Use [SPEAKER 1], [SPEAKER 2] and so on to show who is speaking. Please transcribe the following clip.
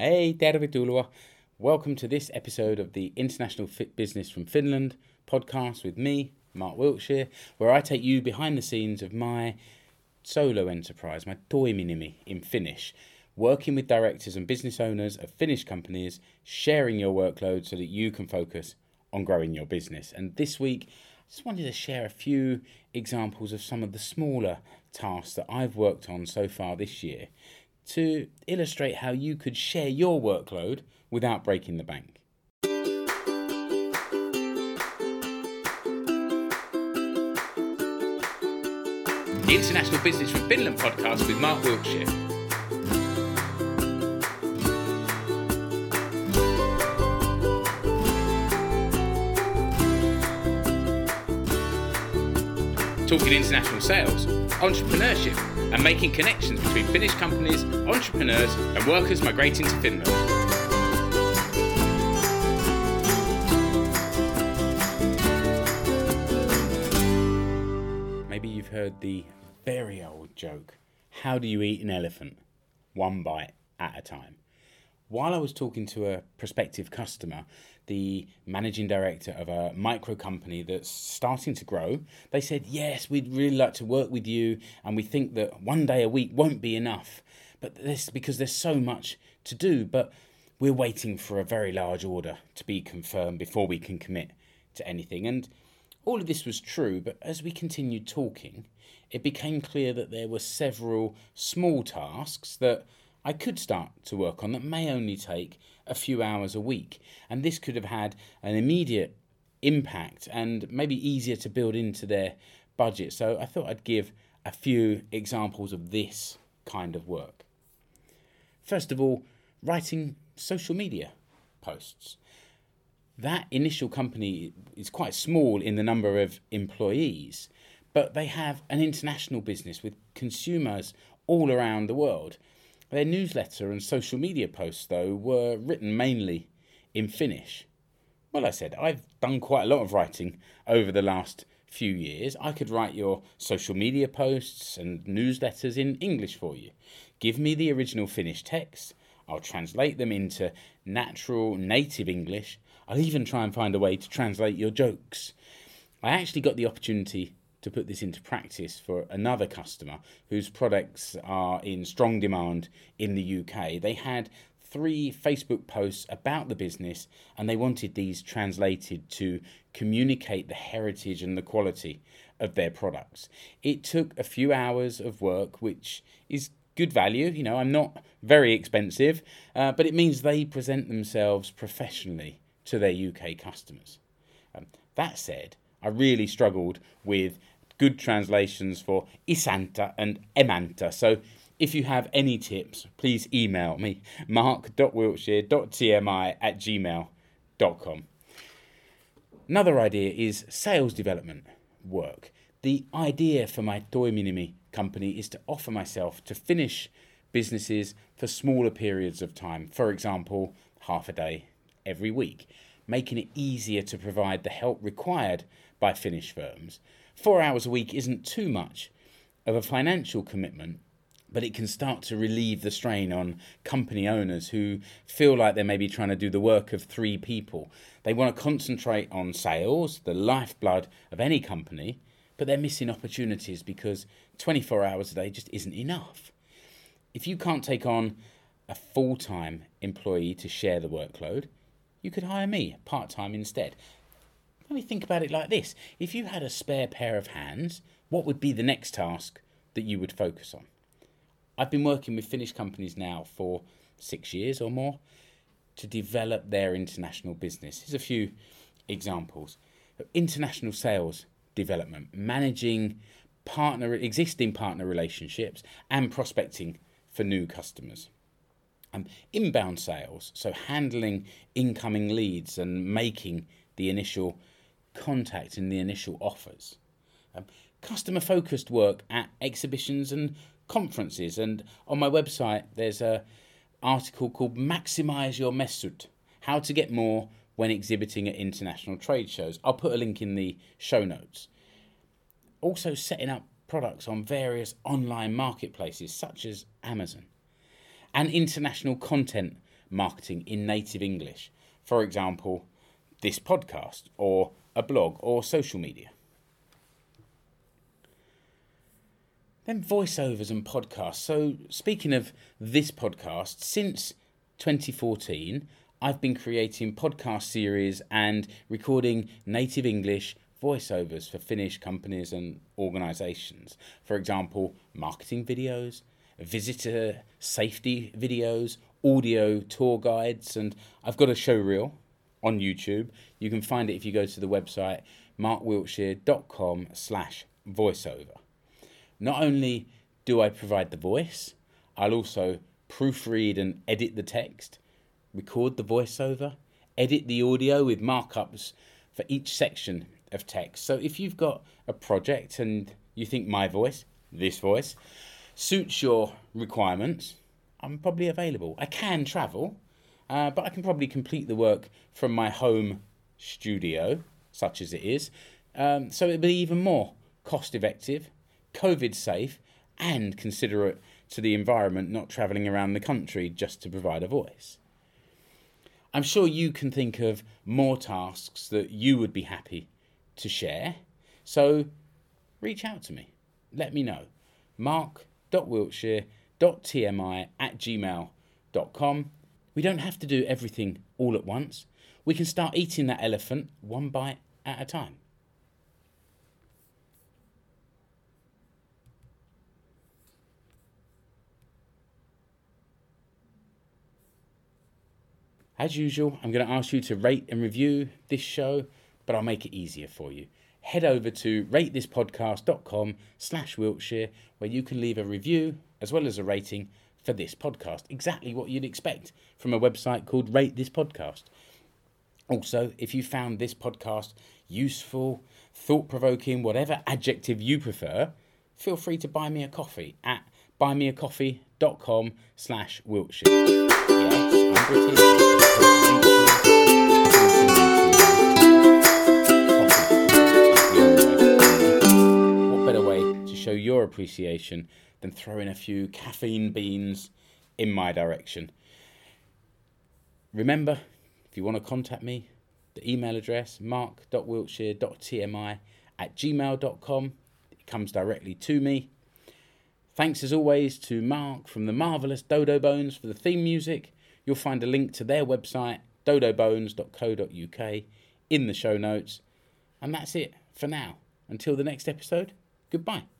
[SPEAKER 1] Hey, tervetuloa. Welcome to this episode of the International Fit Business from Finland podcast with me, Mark Wiltshire, where I take you behind the scenes of my solo enterprise, my toiminimi in Finnish, working with directors and business owners of Finnish companies, sharing your workload so that you can focus on growing your business. And this week, I just wanted to share a few examples of some of the smaller tasks that I've worked on so far this year to illustrate how you could share your workload without breaking the bank. The International Business from Finland podcast with Mark Wiltshire. Talking international sales, entrepreneurship, and making connections between Finnish companies, entrepreneurs, and workers migrating to Finland. Maybe you've heard the very old joke How do you eat an elephant? One bite at a time. While I was talking to a prospective customer, the managing director of a micro company that's starting to grow, they said, Yes, we'd really like to work with you, and we think that one day a week won't be enough. But this because there's so much to do, but we're waiting for a very large order to be confirmed before we can commit to anything. And all of this was true, but as we continued talking, it became clear that there were several small tasks that I could start to work on that may only take a few hours a week. And this could have had an immediate impact and maybe easier to build into their budget. So I thought I'd give a few examples of this kind of work. First of all, writing social media posts. That initial company is quite small in the number of employees, but they have an international business with consumers all around the world. Their newsletter and social media posts, though, were written mainly in Finnish. Well, I said, I've done quite a lot of writing over the last few years. I could write your social media posts and newsletters in English for you. Give me the original Finnish text. I'll translate them into natural native English. I'll even try and find a way to translate your jokes. I actually got the opportunity to put this into practice for another customer whose products are in strong demand in the UK. They had three Facebook posts about the business and they wanted these translated to communicate the heritage and the quality of their products. It took a few hours of work, which is good value. You know, I'm not very expensive, uh, but it means they present themselves professionally to their UK customers. Um, that said, I really struggled with good translations for isäntä and emäntä. So if you have any tips, please email me, mark.wiltshire.tmi at gmail.com. Another idea is sales development work. The idea for my Toiminimi company is to offer myself to Finnish businesses for smaller periods of time, for example, half a day every week, making it easier to provide the help required by Finnish firms. Four hours a week isn't too much of a financial commitment, but it can start to relieve the strain on company owners who feel like they're maybe trying to do the work of three people. They want to concentrate on sales, the lifeblood of any company, but they're missing opportunities because 24 hours a day just isn't enough. If you can't take on a full time employee to share the workload, you could hire me part time instead. Let me think about it like this if you had a spare pair of hands, what would be the next task that you would focus on? I've been working with Finnish companies now for six years or more to develop their international business. Here's a few examples international sales development, managing partner existing partner relationships and prospecting for new customers. Um, inbound sales, so handling incoming leads and making the initial contact in the initial offers. Um, customer focused work at exhibitions and conferences, and on my website there's a article called "Maximize Your Messut: How to Get More When Exhibiting at International Trade Shows." I'll put a link in the show notes. Also, setting up products on various online marketplaces such as Amazon, and international content marketing in native English. For example, this podcast, or a blog, or social media. Then voiceovers and podcasts. So, speaking of this podcast, since 2014, I've been creating podcast series and recording native English voiceovers for Finnish companies and organizations. For example, marketing videos, visitor safety videos, audio tour guides, and I've got a show reel on YouTube. You can find it if you go to the website markwiltshire.com slash voiceover. Not only do I provide the voice, I'll also proofread and edit the text, record the voiceover, edit the audio with markups for each section of text. So if you've got a project and you think my voice, this voice, suits your requirements, I'm probably available. I can travel, uh, but I can probably complete the work from my home studio, such as it is. Um, so it'll be even more cost effective COVID safe, and considerate to the environment, not travelling around the country just to provide a voice. I'm sure you can think of more tasks that you would be happy to share, so reach out to me. Let me know. mark.wiltshire.tmi at gmail.com. We don't have to do everything all at once. We can start eating that elephant one bite at a time. As usual, I'm going to ask you to rate and review this show, but I'll make it easier for you. Head over to ratethispodcast.com slash Wiltshire, where you can leave a review as well as a rating for this podcast. Exactly what you'd expect from a website called Rate This Podcast. Also, if you found this podcast useful, thought provoking, whatever adjective you prefer, feel free to buy me a coffee at buymeacoffee.com slash Wiltshire. Yes, I'm British. What better way to show your appreciation than throwing a few caffeine beans in my direction? Remember, if you want to contact me, the email address mark.wiltshire.tmi at gmail.com. It comes directly to me. Thanks as always to Mark from the marvellous Dodo Bones for the theme music. You'll find a link to their website, dodobones.co.uk, in the show notes. And that's it for now. Until the next episode, goodbye.